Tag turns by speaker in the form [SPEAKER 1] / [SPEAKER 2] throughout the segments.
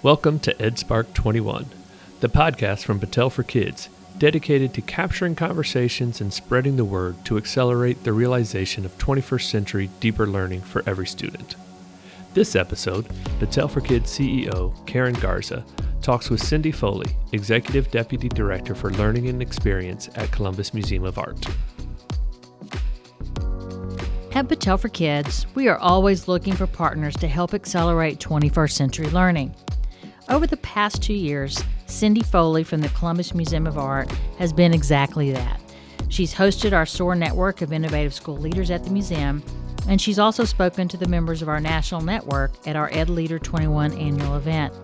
[SPEAKER 1] Welcome to EdSpark 21, the podcast from Battelle for Kids, dedicated to capturing conversations and spreading the word to accelerate the realization of 21st century deeper learning for every student. This episode, Battelle for Kids CEO Karen Garza talks with Cindy Foley, Executive Deputy Director for Learning and Experience at Columbus Museum of Art.
[SPEAKER 2] At Battelle for Kids, we are always looking for partners to help accelerate 21st century learning. Over the past two years, Cindy Foley from the Columbus Museum of Art has been exactly that. She's hosted our SOAR network of innovative school leaders at the museum, and she's also spoken to the members of our national network at our Ed Leader 21 annual event.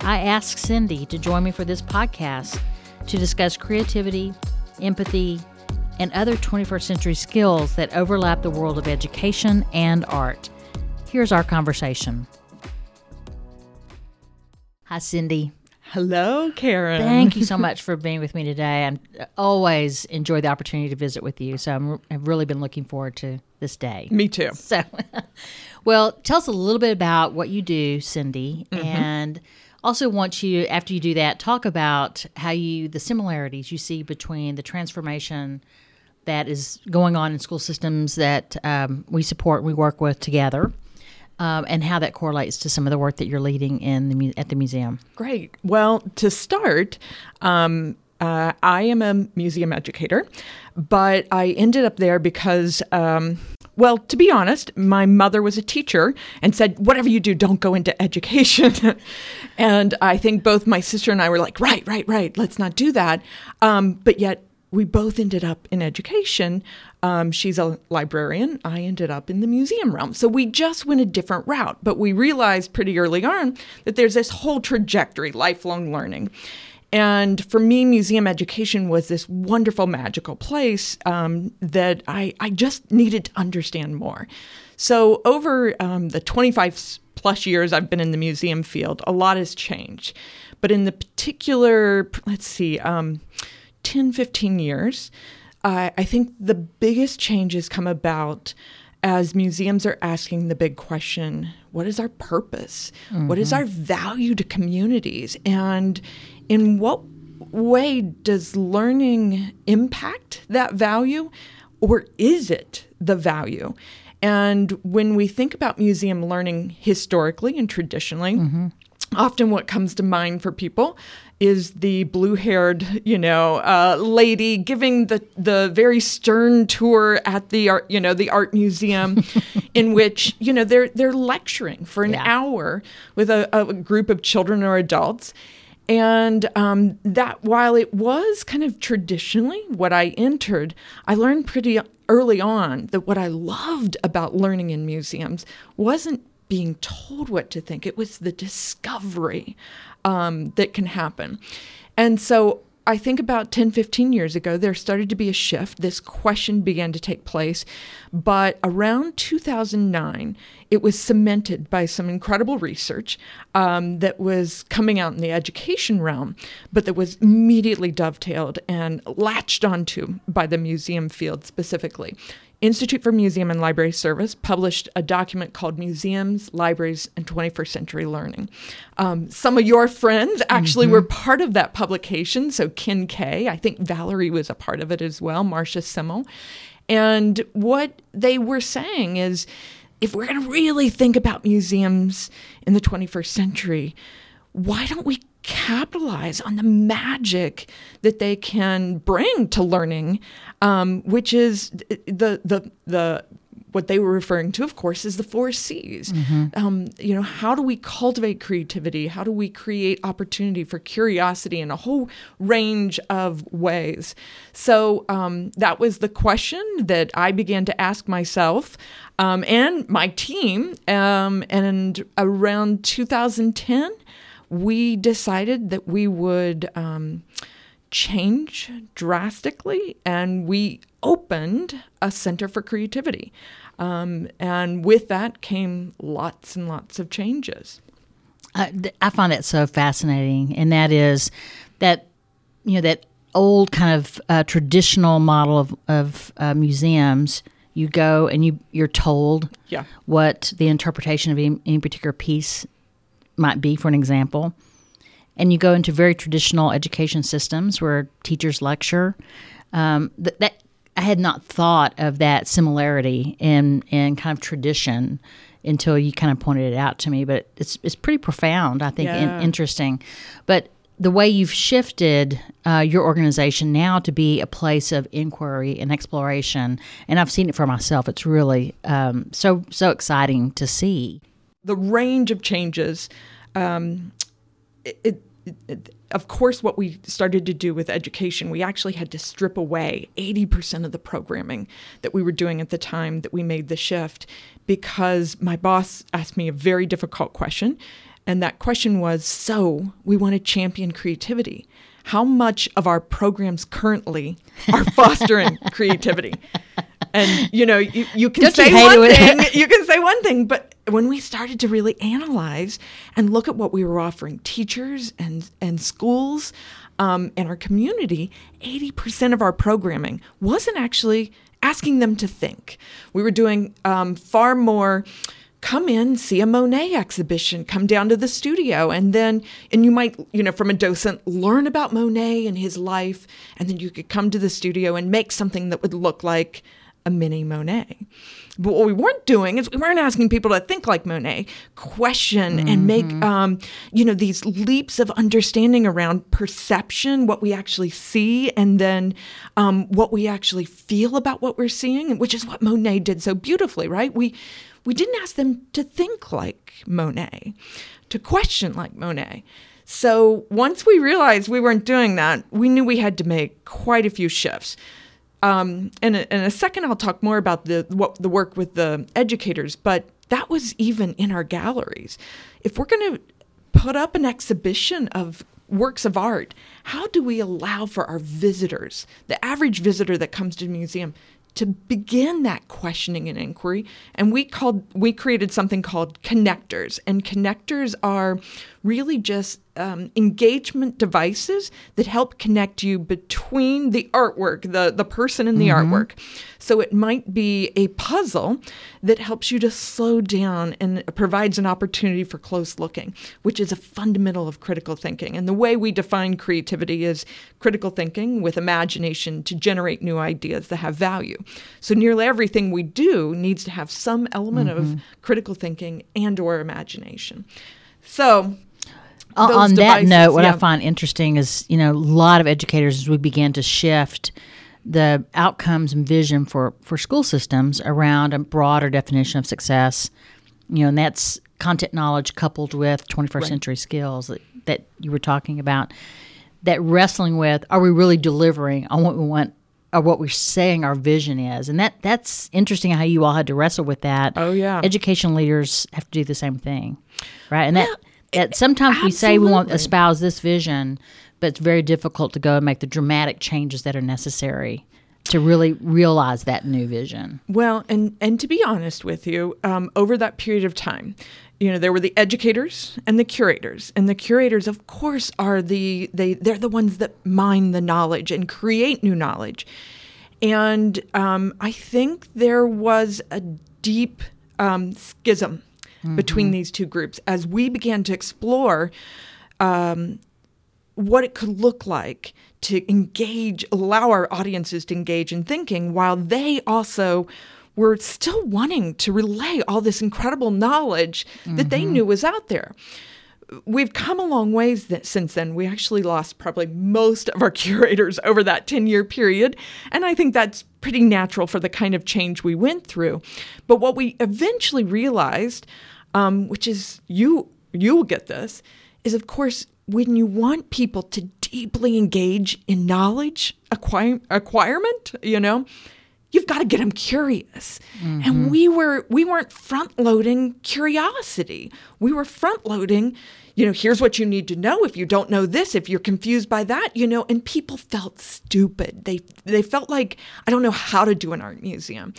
[SPEAKER 2] I asked Cindy to join me for this podcast to discuss creativity, empathy, and other 21st century skills that overlap the world of education and art. Here's our conversation. Hi, Cindy.
[SPEAKER 3] Hello, Karen.
[SPEAKER 2] Thank you so much for being with me today. I always enjoy the opportunity to visit with you. So I'm, I've really been looking forward to this day.
[SPEAKER 3] Me too.
[SPEAKER 2] So, well, tell us a little bit about what you do, Cindy, mm-hmm. and also want you after you do that talk about how you the similarities you see between the transformation that is going on in school systems that um, we support, and we work with together, um, and how that correlates to some of the work that you're leading in the at the museum.
[SPEAKER 3] Great. Well, to start, um, uh, I am a museum educator, but I ended up there because, um, well, to be honest, my mother was a teacher and said, whatever you do, don't go into education. and I think both my sister and I were like, right, right, right, let's not do that. Um, but yet, we both ended up in education. Um, she's a librarian. I ended up in the museum realm. So we just went a different route, but we realized pretty early on that there's this whole trajectory, lifelong learning. And for me, museum education was this wonderful, magical place um, that I, I just needed to understand more. So, over um, the 25 plus years I've been in the museum field, a lot has changed. But in the particular, let's see, um, 10, 15 years, uh, I think the biggest changes come about as museums are asking the big question what is our purpose? Mm-hmm. What is mm-hmm. our value to communities? And in what way does learning impact that value? Or is it the value? And when we think about museum learning historically and traditionally, mm-hmm often what comes to mind for people is the blue-haired, you know, uh, lady giving the the very stern tour at the art, you know, the art museum, in which you know they're they're lecturing for an yeah. hour with a, a, group of children or adults, and um, that while it was kind of traditionally what I entered, I learned pretty early on that what I loved about learning in museums wasn't being told what to think. It was the discovery um, that can happen. And so I think about 10, 15 years ago, there started to be a shift. This question began to take place. But around 2009, it was cemented by some incredible research um, that was coming out in the education realm, but that was immediately dovetailed and latched onto by the museum field specifically. Institute for Museum and Library Service published a document called Museums, Libraries, and 21st Century Learning. Um, some of your friends actually mm-hmm. were part of that publication. So, Ken Kay, I think Valerie was a part of it as well, Marsha Semmel. And what they were saying is if we're going to really think about museums in the 21st century, why don't we capitalize on the magic that they can bring to learning, um, which is the the the what they were referring to, of course, is the four C's. Mm-hmm. Um, you know, how do we cultivate creativity? How do we create opportunity for curiosity in a whole range of ways? So um, that was the question that I began to ask myself um, and my team. Um, and around 2010, we decided that we would um, change drastically and we opened a Center for Creativity. Um, and with that came lots and lots of changes.
[SPEAKER 2] Uh, I find that so fascinating, and that is that you know that old kind of uh, traditional model of, of uh, museums. You go and you you're told
[SPEAKER 3] yeah.
[SPEAKER 2] what the interpretation of any, any particular piece might be, for an example. And you go into very traditional education systems where teachers lecture. Um, th- that I had not thought of that similarity in in kind of tradition until you kind of pointed it out to me. But it's it's pretty profound, I think,
[SPEAKER 3] Yeah.
[SPEAKER 2] and interesting. But the way you've shifted uh, your organization now to be a place of inquiry and exploration, and I've seen it for myself. It's really um, so so exciting to see.
[SPEAKER 3] The range of changes. Um, it, it, it, of course, what we started to do with education, we actually had to strip away 80% of the programming that we were doing at the time that we made the shift because my boss asked me a very difficult question. And that question was So, we want to champion creativity. How much of our programs currently are fostering creativity? And you know, you, you can
[SPEAKER 2] Don't
[SPEAKER 3] say
[SPEAKER 2] hate
[SPEAKER 3] one thing, you can say one thing, but when we started to really analyze and look at what we were offering teachers and and schools um, and our community, eighty percent of our programming wasn't actually asking them to think. We were doing um, far more. Come in, see a Monet exhibition, come down to the studio, and then, and you might, you know, from a docent, learn about Monet and his life, and then you could come to the studio and make something that would look like a mini Monet. But what we weren't doing is we weren't asking people to think like Monet, question and make, um, you know, these leaps of understanding around perception, what we actually see, and then um, what we actually feel about what we're seeing, which is what Monet did so beautifully, right? We we didn't ask them to think like Monet, to question like Monet. So once we realized we weren't doing that, we knew we had to make quite a few shifts. Um, in, a, in a second, I'll talk more about the what the work with the educators, but that was even in our galleries. If we're going to put up an exhibition of works of art, how do we allow for our visitors, the average visitor that comes to the museum, to begin that questioning and inquiry? And we called we created something called connectors, and connectors are really just um, engagement devices that help connect you between the artwork, the, the person and the artwork. So it might be a puzzle that helps you to slow down and provides an opportunity for close looking, which is a fundamental of critical thinking. And the way we define creativity is critical thinking with imagination to generate new ideas that have value. So nearly everything we do needs to have some element of critical thinking and or imagination. So
[SPEAKER 2] On-
[SPEAKER 3] those
[SPEAKER 2] on that
[SPEAKER 3] devices,
[SPEAKER 2] note, what
[SPEAKER 3] yeah.
[SPEAKER 2] I find interesting is, you know, a lot of educators as we began to shift the outcomes and vision for for school systems around a broader definition of success, you know, and that's content knowledge coupled with 21st century skills that, that you were talking about. That wrestling with, are we really delivering on what we want? Or what we're saying our vision is, and that that's interesting how you all had to wrestle with that.
[SPEAKER 3] Oh, yeah.
[SPEAKER 2] education leaders have to do the same thing, right? And that that sometimes we say we want to espouse this vision, but it's very difficult to go and make the dramatic changes that are necessary to really realize that new vision.
[SPEAKER 3] Well, and and to be honest with you, um, over that period of time, you know, there were the educators and the curators, and the curators, of course, are the they they're the ones that mine the knowledge and create new knowledge, and um, I think there was a deep um, schism between mm-hmm. these two groups as we began to explore um, what it could look like to engage, allow our audiences to engage in thinking while they also were still wanting to relay all this incredible knowledge that they mm-hmm. knew was out there. We've come a long ways that since then. We actually lost probably most of our curators over that 10 year period. And I think that's pretty natural for the kind of change we went through. But what we eventually realized, um, which is you, you will get this, is of course when you want people to deeply engage in knowledge acquire, acquirement, you know, you've got to get them curious. And mm-hmm. we were we weren't front loading curiosity. We were front loading, you know, here's what you need to know if you don't know this, if you're confused by that, you know, and people felt stupid. They they felt like I don't know how to do an art museum.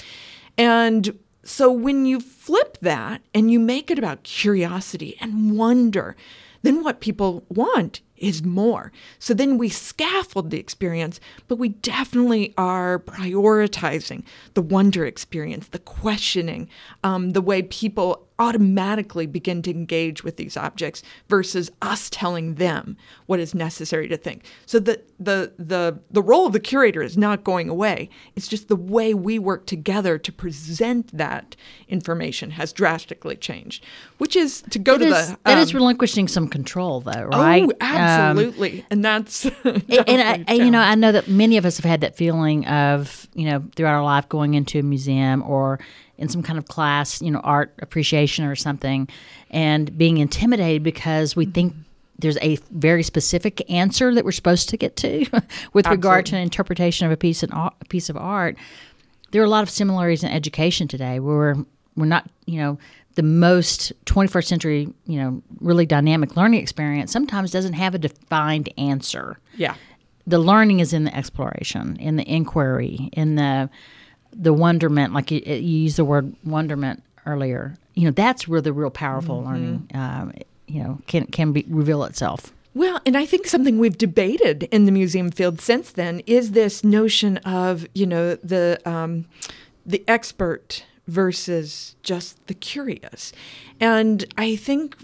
[SPEAKER 3] And so when you flip that and you make it about curiosity and wonder, then what people want is more. So then we scaffold the experience, but we definitely are prioritizing the wonder experience, the questioning, um, the way people automatically begin to engage with these objects versus us telling them what is necessary to think. So the the the the role of the curator is not going away. It's just the way we work together to present that information has drastically changed. Which is to go
[SPEAKER 2] That
[SPEAKER 3] to
[SPEAKER 2] is,
[SPEAKER 3] the
[SPEAKER 2] that is
[SPEAKER 3] um,
[SPEAKER 2] relinquishing some control, though, right?
[SPEAKER 3] Oh,
[SPEAKER 2] Um,
[SPEAKER 3] absolutely, and that's
[SPEAKER 2] and I, I- you know, I know that many of us have had that feeling of, you know, throughout our life going into a museum or in some kind of class, you know, art appreciation or something, and being intimidated because we mm-hmm. think there's a very specific answer that we're supposed to get to with regard to an interpretation of a piece of art, a piece of art. There are a lot of similarities in education today. Where we're we're not, you know, the most 21st century, you know, really dynamic learning experience sometimes doesn't have a defined answer
[SPEAKER 3] yeah.
[SPEAKER 2] the learning is in the exploration, in the inquiry, in the the wonderment. Like you, you used the word wonderment earlier. You know, that's where the real powerful learning, um, you know, can can be, reveal itself.
[SPEAKER 3] Well, and I think something we've debated in the museum field since then is this notion of you know the um, the expert versus just the curious, and I think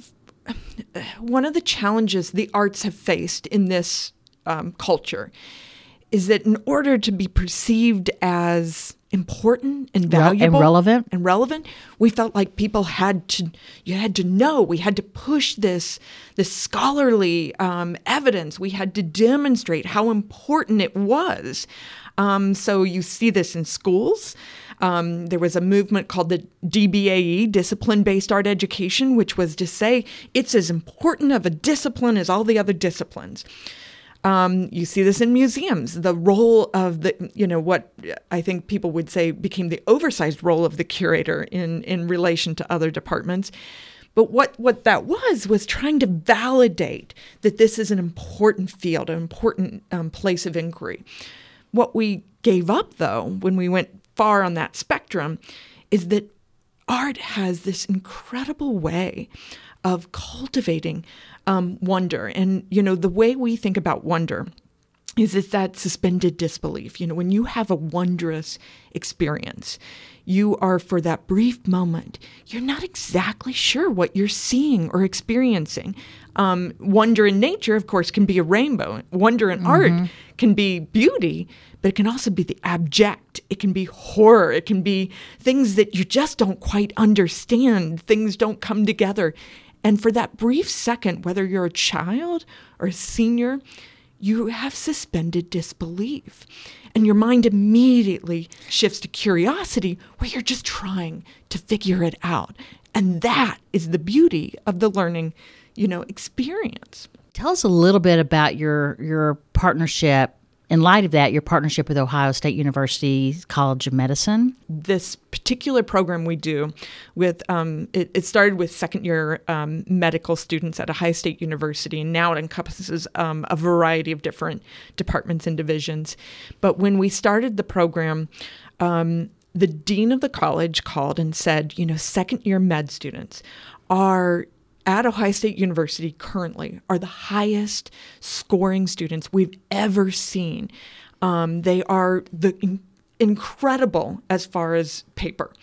[SPEAKER 3] one of the challenges the arts have faced in this um, culture is that in order to be perceived as important and
[SPEAKER 2] Rel- and
[SPEAKER 3] valuable
[SPEAKER 2] relevant.
[SPEAKER 3] and relevant. We felt like people had to you had to know. We had to push this this scholarly um, evidence. We had to demonstrate how important it was. Um, so you see this in schools. Um, there was a movement called the DBAE, Discipline Based Art Education, which was to say it's as important of a discipline as all the other disciplines. Um, you see this in museums. The role of the, you know, what I think people would say became the oversized role of the curator in in relation to other departments. But what what that was was trying to validate that this is an important field, an important um, place of inquiry. What we gave up, though, when we went far on that spectrum, is that art has this incredible way of cultivating um, wonder. And, you know, the way we think about wonder is it's that suspended disbelief. You know, when you have a wondrous experience, you are for that brief moment, you're not exactly sure what you're seeing or experiencing. Um, wonder in nature, of course, can be a rainbow. Wonder in art can be beauty, but it can also be the abject. It can be horror. It can be things that you just don't quite understand. Things don't come together. And for that brief second, whether you're a child or a senior, you have suspended disbelief. And your mind immediately shifts to curiosity where you're just trying to figure it out. And that is the beauty of the learning, you know, experience.
[SPEAKER 2] Tell us a little bit about your your partnership. In light of that, your partnership with Ohio State University College of Medicine.
[SPEAKER 3] this particular program we do with um, it, it started with second year um, medical students at Ohio State University, and now it encompasses um, a variety of different departments and divisions. But when we started the program, um, the dean of the college called and said, you know, second year med students are at Ohio State University currently are the highest scoring students we've ever seen. Um, they are the in- incredible as far as paper.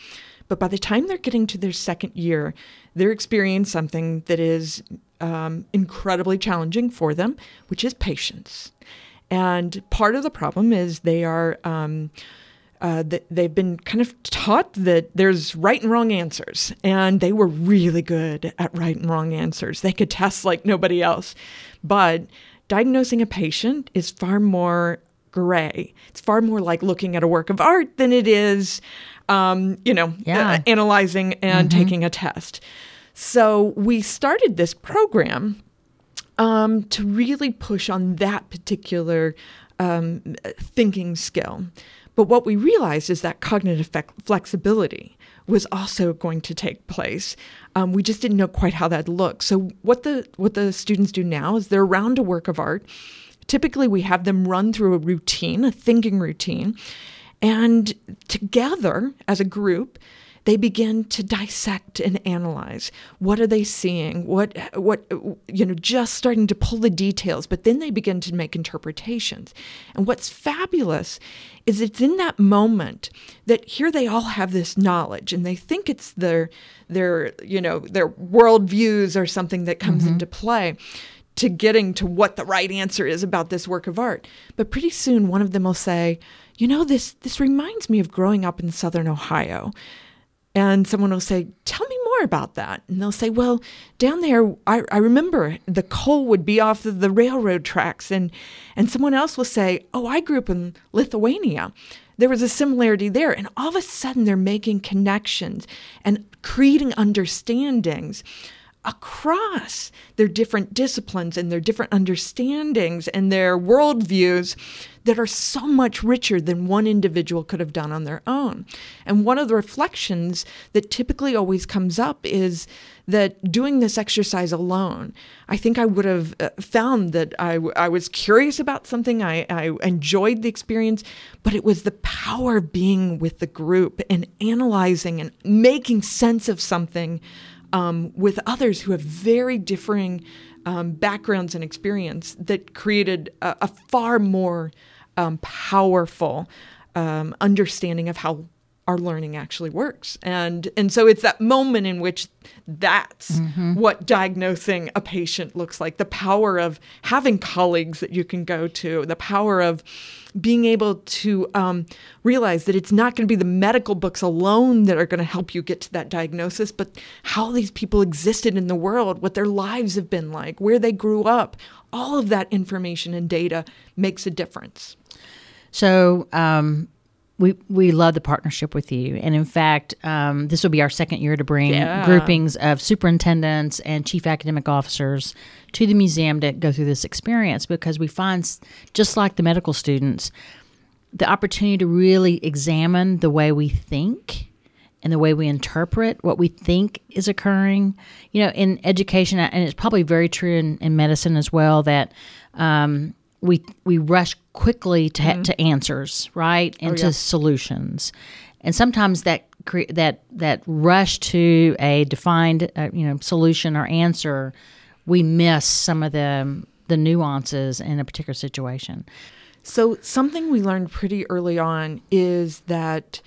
[SPEAKER 3] But by the time they're getting to their second year, they're experiencing something that is um, incredibly challenging for them, which is patience. And part of the problem is they are. Um, uh, th- they've been kind of taught that there's right and wrong answers, and they were really good at right and wrong answers. They could test like nobody else. But diagnosing a patient is far more gray. It's far more like looking at a work of art than it is, um, you know,
[SPEAKER 2] Yeah.
[SPEAKER 3] uh, analyzing and taking a test. So we started this program um, to really push on that particular um, thinking skill. But what we realized is that cognitive flex- flexibility was also going to take place. Um, we just didn't know quite how that looked. So what the what the students do now is they're around a work of art. Typically, we have them run through a routine, a thinking routine, and together as a group, they begin to dissect and analyze. What are they seeing? What what you know, just starting to pull the details, but then they begin to make interpretations. And what's fabulous is it's in that moment that here they all have this knowledge and they think it's their their you know their worldviews or something that comes mm-hmm. into play to getting to what the right answer is about this work of art. But pretty soon one of them will say, you know, this this reminds me of growing up in southern Ohio. And someone will say, Tell me more about that. And they'll say, Well, down there, I, I remember the coal would be off of the railroad tracks. And, and someone else will say, Oh, I grew up in Lithuania. There was a similarity there. And all of a sudden, they're making connections and creating understandings across their different disciplines and their different understandings and their worldviews that are so much richer than one individual could have done on their own. And one of the reflections that typically always comes up is that doing this exercise alone, I think I would have uh, found that I, I was curious about something, I, I enjoyed the experience, but it was the power of being with the group and analyzing and making sense of something um, with others who have very differing um, backgrounds and experience that created a, a far more um, powerful um, understanding of how our learning actually works. And and so it's that moment in which that's mm-hmm. what diagnosing a patient looks like. The power of having colleagues that you can go to, the power of being able to um, realize that it's not going to be the medical books alone that are going to help you get to that diagnosis, but how these people existed in the world, what their lives have been like, where they grew up. All of that information and data makes a difference.
[SPEAKER 2] So, um, we we love the partnership with you, and in fact, um, this will be our second year to bring yeah. groupings of superintendents and chief academic officers to the museum to go through this experience because we find, just like the medical students, the opportunity to really examine the way we think and the way we interpret what we think is occurring. You know, in education, and it's probably very true in, in medicine as well that. Um, we we rush quickly to mm-hmm. to answers, right, and oh, to solutions, and sometimes that cre- that that rush to a defined uh, you know solution or answer, we miss some of the the nuances in a particular situation.
[SPEAKER 3] So something we learned pretty early on is that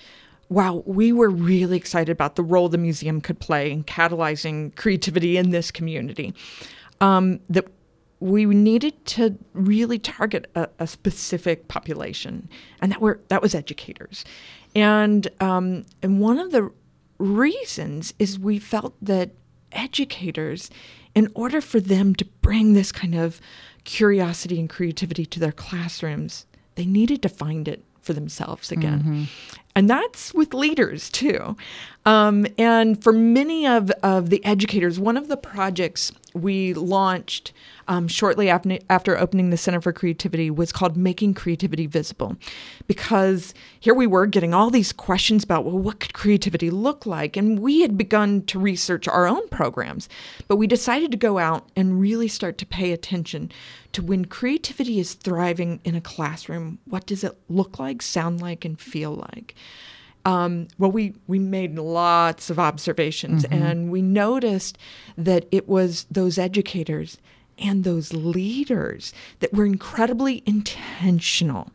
[SPEAKER 3] wow, we were really excited about the role the museum could play in catalyzing creativity in this community. Um, that we needed to really target a, a, specific population, and that were that was educators, and um, and one of the reasons is we felt that educators, in order for them to bring this kind of curiosity and creativity to their classrooms, they needed to find it for themselves again. Mm-hmm. And that's with leaders too. Um, and for many of, of the educators, one of the projects we launched um, shortly after, after opening the Center for Creativity was called Making Creativity Visible. Because here we were getting all these questions about, well, what could creativity look like? And we had begun to research our own programs, but we decided to go out and really start to pay attention to when creativity is thriving in a classroom, what does it look like, sound like, and feel like? Um, well, we, we made lots of observations mm-hmm. and we noticed that it was those educators and those leaders that were incredibly intentional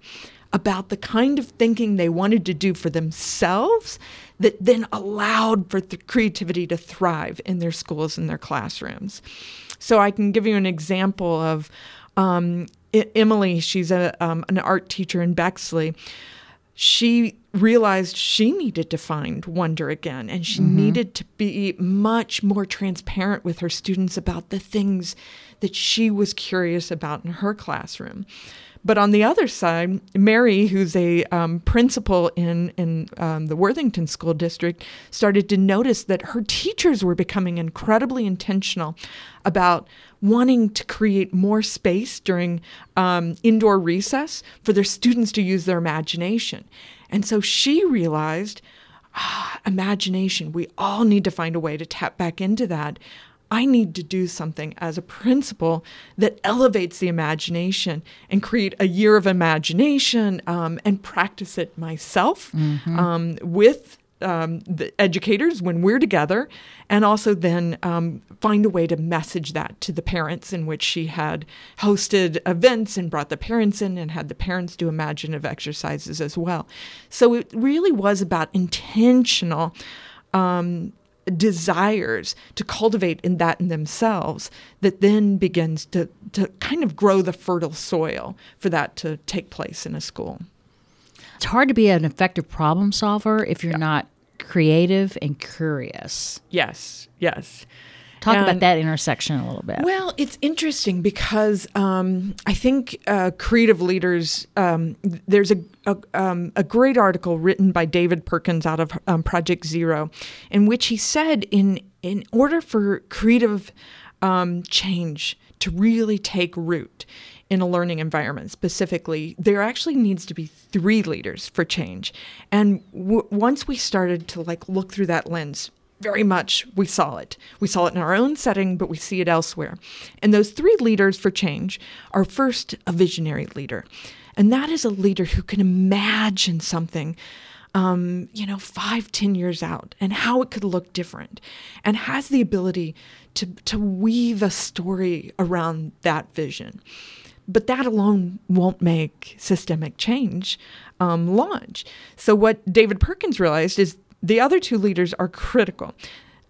[SPEAKER 3] about the kind of thinking they wanted to do for themselves that then allowed for the creativity to thrive in their schools and their classrooms. So I can give you an example of um, I- Emily. She's a, um, an art teacher in Bexley. She realized she needed to find wonder again and she mm-hmm. needed to be much more transparent with her students about the things that she was curious about in her classroom. But on the other side, Mary, who's a um, principal in in um, the Worthington School District, started to notice that her teachers were becoming incredibly intentional about wanting to create more space during um, indoor recess for their students to use their imagination. And so she realized, ah, imagination. We all need to find a way to tap back into that. I need to do something as a principal that elevates the imagination and create a year of imagination um, and practice it myself mm-hmm. um, with um, the educators when we're together, and also then um, find a way to message that to the parents, in which she had hosted events and brought the parents in and had the parents do imaginative exercises as well. So it really was about intentional. Um, desires to cultivate in that in themselves that then begins to, to kind of grow the fertile soil for that to take place in a school.
[SPEAKER 2] It's hard to be an effective problem solver if you're yeah. not creative and curious.
[SPEAKER 3] Yes, yes.
[SPEAKER 2] Talk and, about that intersection a little bit.
[SPEAKER 3] Well, it's interesting because um, I think uh, creative leaders. Um, there's a a, um, a, great article written by David Perkins out of um, Project Zero, in which he said in in order for creative um, change to really take root in a learning environment specifically, there actually needs to be three leaders for change. And w- once we started to like look through that lens, very much we saw it. We saw it in our own setting, but we see it elsewhere. And those three leaders for change are first a visionary leader. And that is a leader who can imagine something, um, you know, five, ten years out and how it could look different and has the ability to, to weave a story around that vision. But that alone won't make systemic change um, launch. So, what David Perkins realized is the other two leaders are critical.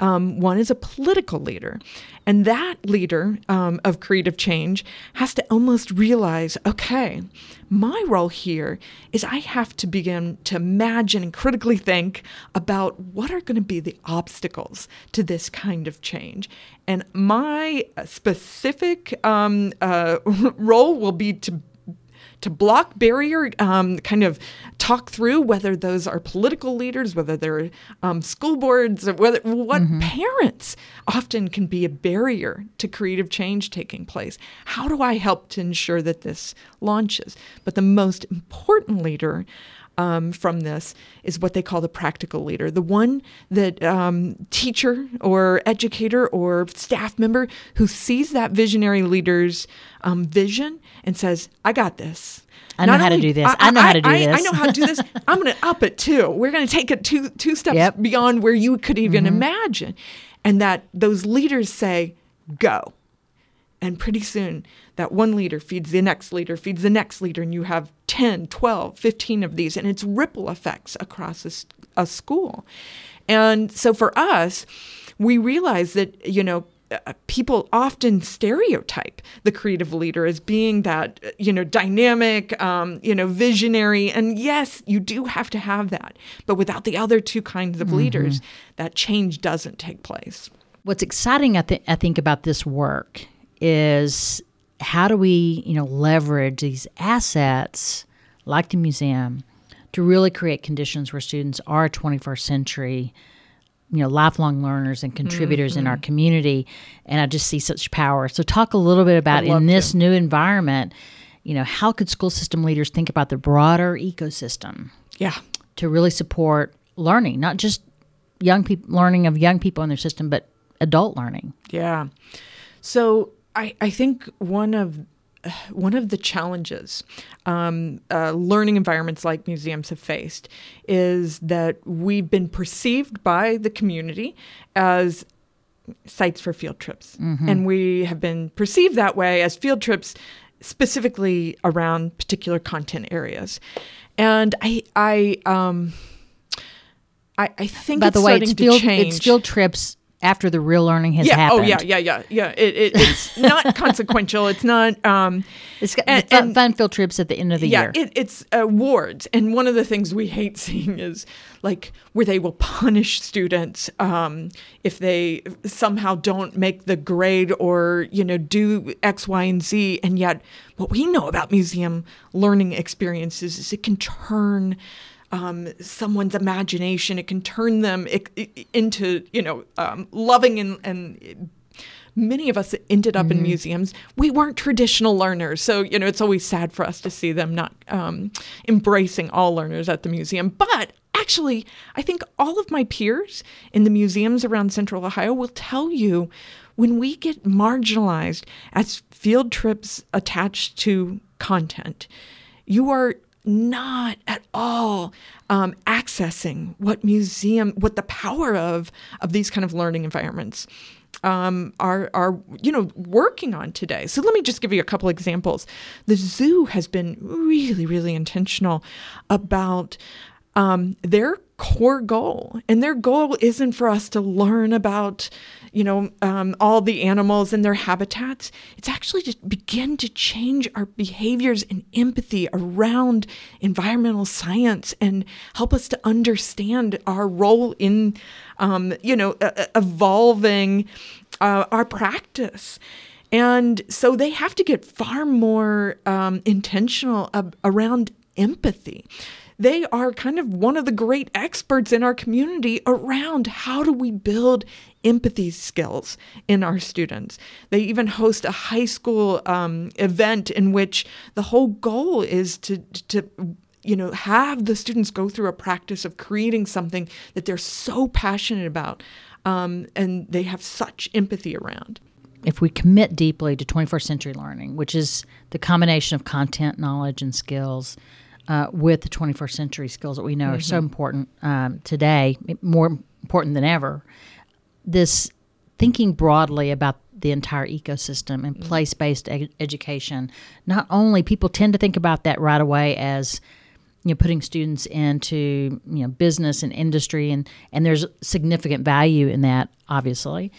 [SPEAKER 3] Um, one is a political leader, and that leader um, of creative change has to almost realize okay, my role here is I have to begin to imagine and critically think about what are going to be the obstacles to this kind of change. And my specific um, uh, role will be to to block barrier, um, kind of talk through whether those are political leaders, whether they're um, school boards, whether what mm-hmm. parents often can be a barrier to creative change taking place. How do I help to ensure that this launches? But the most important leader um, from this is what they call the practical leader, the one that um, teacher or educator or staff member who sees that visionary leader's um, vision and says, "I got this."
[SPEAKER 2] I know Not how to do this. I, I know how to do this.
[SPEAKER 3] I know how to do this. I'm going to up it too. We're going to take it two two steps yep. beyond where you could even mm-hmm. imagine, and that those leaders say, "Go." And pretty soon, that one leader feeds the next leader, feeds the next leader, and you have 10, 12, 15 of these, and it's ripple effects across a, a school. And so for us, we realize that, you know, uh, people often stereotype the creative leader as being that you know dynamic um, you know visionary and yes you do have to have that but without the other two kinds of mm-hmm. leaders that change doesn't take place
[SPEAKER 2] what's exciting I, th- I think about this work is how do we, you know, leverage these assets like the museum to really create conditions where students are 21st century, you know, lifelong learners and contributors mm-hmm. in our mm-hmm. community. And I just see such power. So talk a little bit about in this to. new environment, you know, how could school system leaders think about the broader ecosystem?
[SPEAKER 3] Yeah.
[SPEAKER 2] To really support learning, not just young people learning of young people in their system, but adult learning.
[SPEAKER 3] Yeah. So I, I think one of one of the challenges um, uh, learning environments like museums have faced is that we've been perceived by the community as sites for field trips. Mm-hmm. And we have been perceived that way as field trips specifically around particular content areas. And I, I, um, I, I think
[SPEAKER 2] by
[SPEAKER 3] the
[SPEAKER 2] way, it's
[SPEAKER 3] field,
[SPEAKER 2] it's field trips after the real learning has
[SPEAKER 3] yeah.
[SPEAKER 2] happened.
[SPEAKER 3] Oh yeah, yeah, yeah, yeah. It, it, it's not consequential. It's not. Um,
[SPEAKER 2] it's got and, fun, fun, field trips at the end of the
[SPEAKER 3] yeah,
[SPEAKER 2] year.
[SPEAKER 3] Yeah, it, it's awards, and one of the things we hate seeing is like where they will punish students um, if they somehow don't make the grade or you know do X, Y, and Z, and yet what we know about museum learning experiences is it can turn um, someone's imagination. It can turn them into, you know, um, loving and, and many of us ended up mm-hmm. in museums. We weren't traditional learners. So, you know, it's always sad for us to see them not um, embracing all learners at the museum. But actually, I think all of my peers in the museums around Central Ohio will tell you when we get marginalized as field trips attached to content, you are not at all um, accessing what museum, what the power of of these kind of learning environments um, are are you know working on today. So let me just give you a couple examples. The zoo has been really really intentional about um, their core goal, and their goal isn't for us to learn about you know, um, all the animals and their habitats. It's actually to begin to change our behaviors and empathy around environmental science and help us to understand our role in, um, you know, uh, evolving uh, our practice. And so they have to get far more um, intentional ab- around empathy they are kind of one of the great experts in our community around how do we build empathy skills in our students. They even host a high school um, event in which the whole goal is to to you know have the students go through a practice of creating something that they're so passionate about um, and they have such empathy around
[SPEAKER 2] if we commit deeply to 21st century learning, which is the combination of content, knowledge, and skills uh, with the 21st century skills that we know mm-hmm. are so mm-hmm. important um, today, more important than ever. This thinking broadly about the entire ecosystem and mm-hmm. place based ed- education, not only people tend to think about that right away as you know putting students into you know business and industry and and there's significant value in that obviously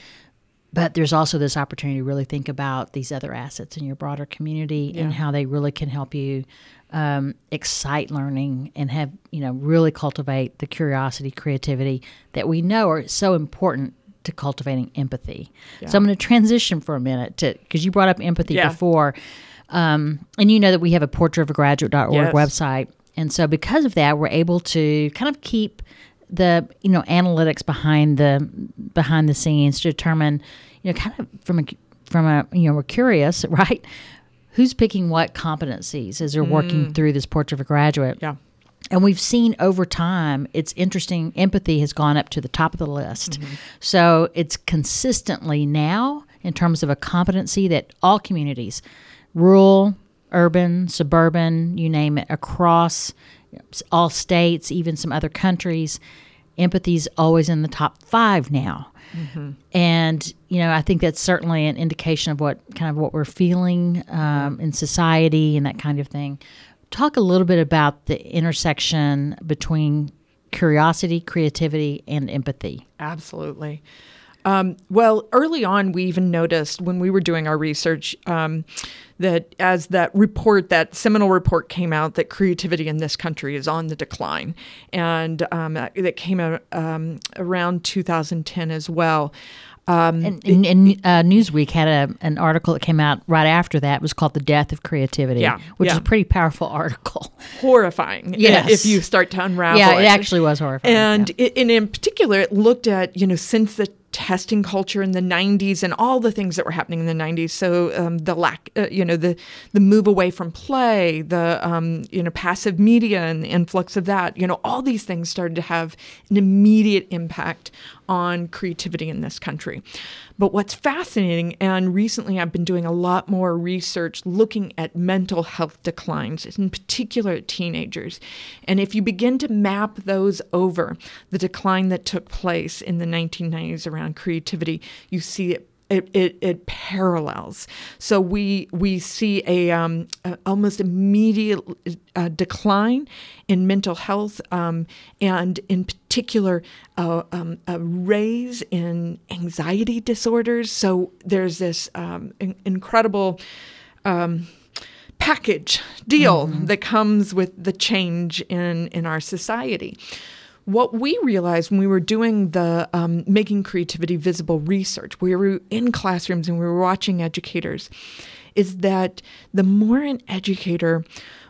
[SPEAKER 2] but there's also this opportunity to really think about these other assets in your broader community yeah. and how they really can help you um, excite learning and have you know really cultivate the curiosity creativity that we know are so important to cultivating empathy yeah. so i'm going to transition for a minute to because you brought up empathy yeah. before um, and you know that we have a portraitofagraduate.org yes. website and so because of that we're able to kind of keep the you know analytics behind the behind the scenes to determine you know kind of from a from a you know we're curious right who's picking what competencies as they're mm. working through this portrait of a graduate
[SPEAKER 3] yeah
[SPEAKER 2] and we've seen over time it's interesting empathy has gone up to the top of the list mm-hmm. so it's consistently now in terms of a competency that all communities rural urban suburban you name it across all states, even some other countries. Empathy is always in the top five now. Mm-hmm. And, you know, I think that's certainly an indication of what kind of what we're feeling um, in society and that kind of thing. Talk a little bit about the intersection between curiosity, creativity, and empathy.
[SPEAKER 3] Absolutely. Um, well, early on, we even noticed when we were doing our research um, that as that report, that seminal report came out, that creativity in this country is on the decline. And um, that came out um, around 2010 as well.
[SPEAKER 2] Um, and, and, and uh, Newsweek had a, an article that came out right after that. It was called "The Death of Creativity,"
[SPEAKER 3] yeah,
[SPEAKER 2] which
[SPEAKER 3] yeah.
[SPEAKER 2] is a pretty powerful article.
[SPEAKER 3] Horrifying, yes. If you start to unravel,
[SPEAKER 2] yeah,
[SPEAKER 3] it,
[SPEAKER 2] it actually was horrifying.
[SPEAKER 3] And
[SPEAKER 2] yeah.
[SPEAKER 3] it, and in particular, it looked at you know since the testing culture in the 90s and all the things that were happening in the 90s so um, the lack uh, you know the the move away from play the um, you know passive media and the influx of that you know all these things started to have an immediate impact on creativity in this country. But what's fascinating, and recently I've been doing a lot more research looking at mental health declines, in particular teenagers. And if you begin to map those over, the decline that took place in the 1990s around creativity, you see it it, it, it, parallels. So we we see a, um, a almost immediate uh, decline in mental health, um, and in particular, uh, um, a raise in anxiety disorders. So there's this um, in- incredible um, package deal mm-hmm. that comes with the change in in our society what we realized when we were doing the um, making creativity visible research, we were in classrooms and we were watching educators, is that the more an educator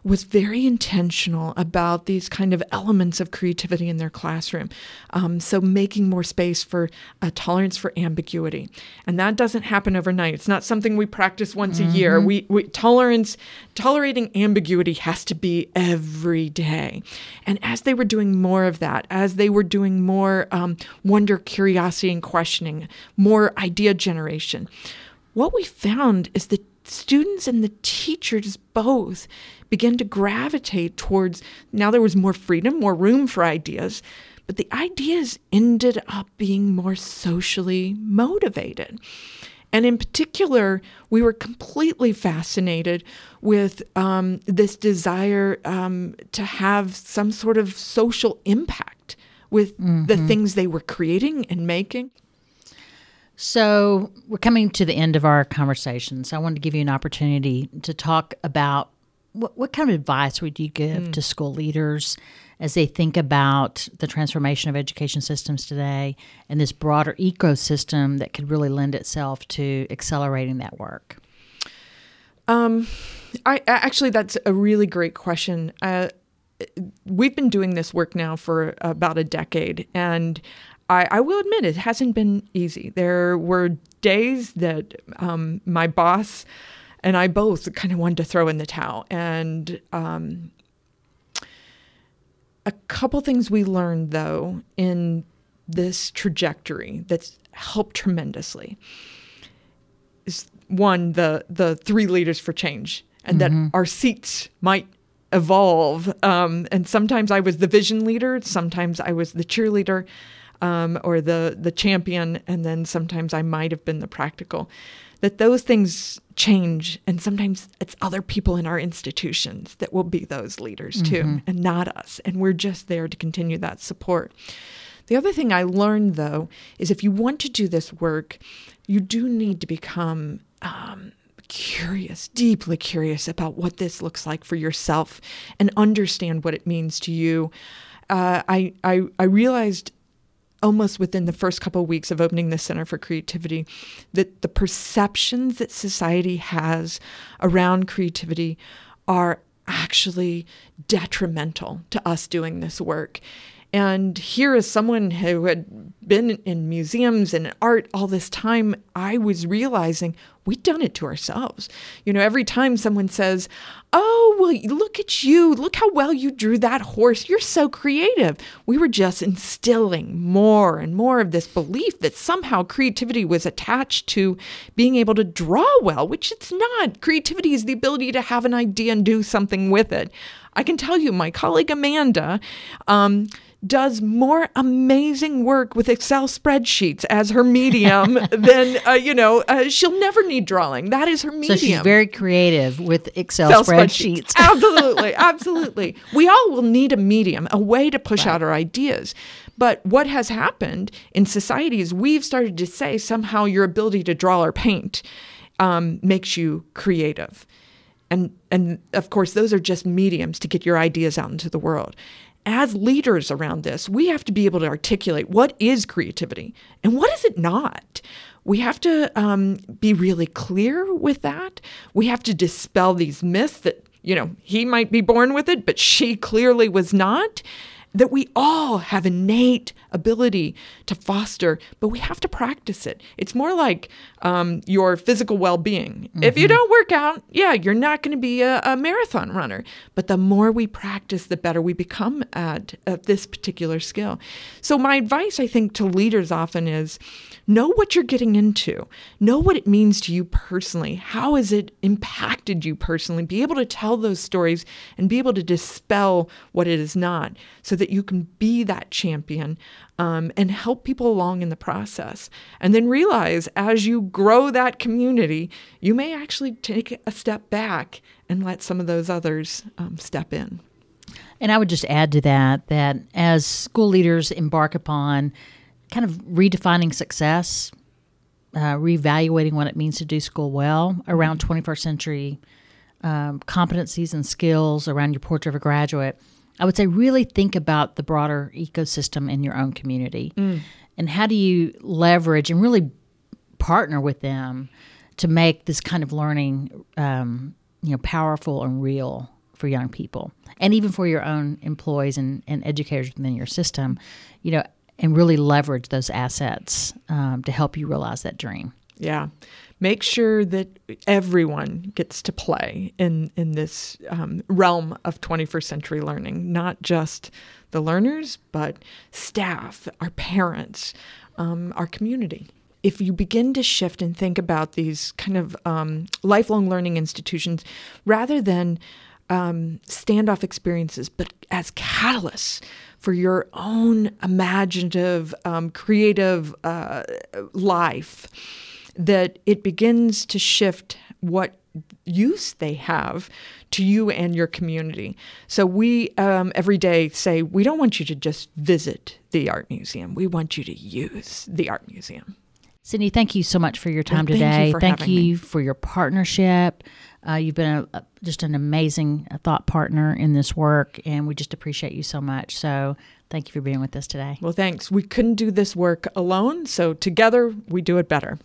[SPEAKER 3] was very intentional about these kind of elements of creativity in their classroom. Um, so making more space for a tolerance for ambiguity, and that doesn't happen overnight. It's not something we practice once mm-hmm. a year. Mm-hmm. We, we tolerance tolerating ambiguity has to be every day. And as they were doing more of that, as they were doing more um, wonder, curiosity, and questioning, more idea generation, what we found is that students and the teachers both began to gravitate towards now there was more freedom, more room for ideas, but the ideas ended up being more socially motivated. And in particular, we were completely fascinated with um, this desire um, to have some sort of social impact with mm-hmm. the things they were creating and making.
[SPEAKER 2] So, we're coming to the end of our conversation. So, I wanted to give you an opportunity to talk about what, what kind of advice would you give mm. to school leaders as they think about the transformation of education systems today and this broader ecosystem that could really lend itself to accelerating that work?
[SPEAKER 3] Um, I actually, that's a really great question. Uh, we've been doing this work now for about a decade, and I, I, will admit it hasn't been easy. There were days that um, my boss and I both kind of wanted to throw in the towel, and um, a couple things we learned though in this trajectory that's helped tremendously is one the the three leaders for change and mm-hmm. that our seats might evolve. Um, and sometimes i was the vision leader sometimes i was the cheerleader um, or the the champion and then sometimes i might have been the practical that those things change and sometimes it's other people in our institutions that will be those leaders too mm-hmm. and not us and we're just there to continue that support the other thing i learned though is if you want to do this work you do need to become um, curious deeply curious about what this looks like for yourself and understand what it means to you uh, I, I, I realized almost within the first couple of weeks of opening the Center for Creativity that the perceptions that society has around creativity are actually detrimental to us doing this work. And here, as someone who had been in museums and art all this time, I was realizing we've done it to ourselves. You know, every time someone says, Oh, well, look at you. Look how well you drew that horse. You're so creative. We were just instilling more and more of this belief that somehow creativity was attached to being able to draw well, which it's not. Creativity is the ability to have an idea and do something with it. I can tell you, my colleague Amanda, um, does more amazing work with Excel spreadsheets as her medium than uh, you know. Uh, she'll never need drawing. That is her medium.
[SPEAKER 2] So she's very creative with Excel, Excel spreadsheets.
[SPEAKER 3] spreadsheets. absolutely, absolutely. We all will need a medium, a way to push right. out our ideas. But what has happened in society is we've started to say somehow your ability to draw or paint um, makes you creative. And, and of course, those are just mediums to get your ideas out into the world as leaders around this, we have to be able to articulate what is creativity and what is it not. We have to um, be really clear with that. We have to dispel these myths that, you know, he might be born with it, but she clearly was not that we all have innate ability to foster, but we have to practice it. It's more like um, your physical well being. Mm-hmm. If you mm-hmm. don't work out, yeah, you're not going to be a, a, marathon runner. But the more we practice, the better we become at, at this particular skill. So, my advice, I think, to leaders often is know what you're getting into, know what it means to you personally. How has it impacted you personally? Be able to tell those stories and be able to dispel what it is not so that you can be that champion um, and help people along in the process. And then realize as you grow that community, you may actually take a step back and let some of those others um, step in.
[SPEAKER 2] And I would just add to that that as school leaders embark upon kind of redefining success, uh, reevaluating what it means to do school well around 21st mm-hmm. century um, competencies and skills around your portrait of a graduate, I would say really think about the broader ecosystem in your own community mm. and how do you leverage and really partner with them to make this kind of learning um, you know powerful and real for young people and even for your own employees and, and educators within your system you know and really leverage those assets um, to help you realize that dream.
[SPEAKER 3] Yeah. Make sure that everyone gets to play in, in this um, realm of 21st century learning, not just the learners, but staff, our parents, um, our community. if you begin to shift and think about these kind of um, lifelong learning institutions rather than um, standoff experiences, but as catalysts for your own imaginative, um, creative uh, life, that it begins to shift what use they have to you and your community. So we um, every day say, we don't want you to just visit the art museum. We want you to use the art museum.
[SPEAKER 2] Cindy, thank you so much for your time
[SPEAKER 3] Well, thank you
[SPEAKER 2] today.
[SPEAKER 3] for
[SPEAKER 2] thank you for your partnership. Uh, you've been a, just an amazing thought partner in this work, and we just appreciate you so much. So, thank you for being with us today.
[SPEAKER 3] Well, thanks. We couldn't do this work alone, so together we do it better.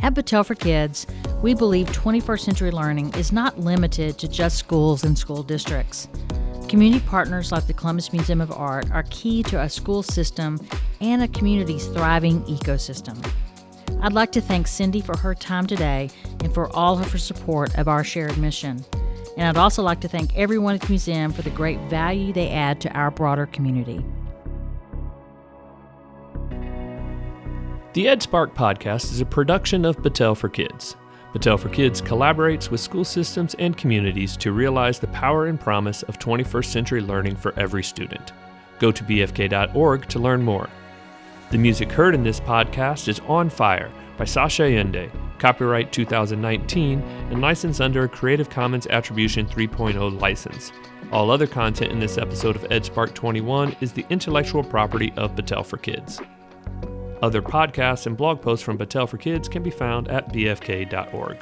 [SPEAKER 2] At Battelle for Kids, we believe 21st century learning is not limited to just schools and school districts. Community partners like the Columbus Museum of Art are key to a school system and a community's thriving ecosystem. I'd like to thank Cindy for her time today and for all of her support of our shared mission. And I'd also like to thank everyone at the museum for the great value they add to our broader community.
[SPEAKER 1] The EdSpark podcast is a production of Battelle for Kids. Battelle for Kids collaborates with school systems and communities to realize the power and promise of 21st century learning for every student. Go to bfk.org to learn more. The music heard in this podcast is On Fire by Sascha Ende, copyright 2019, and licensed under a Creative Commons Attribution 3.0 license. All other content in this episode of EdSpark 21 is the intellectual property of Battelle for Kids. Other podcasts and blog posts from Battelle for Kids can be found at bfk.org.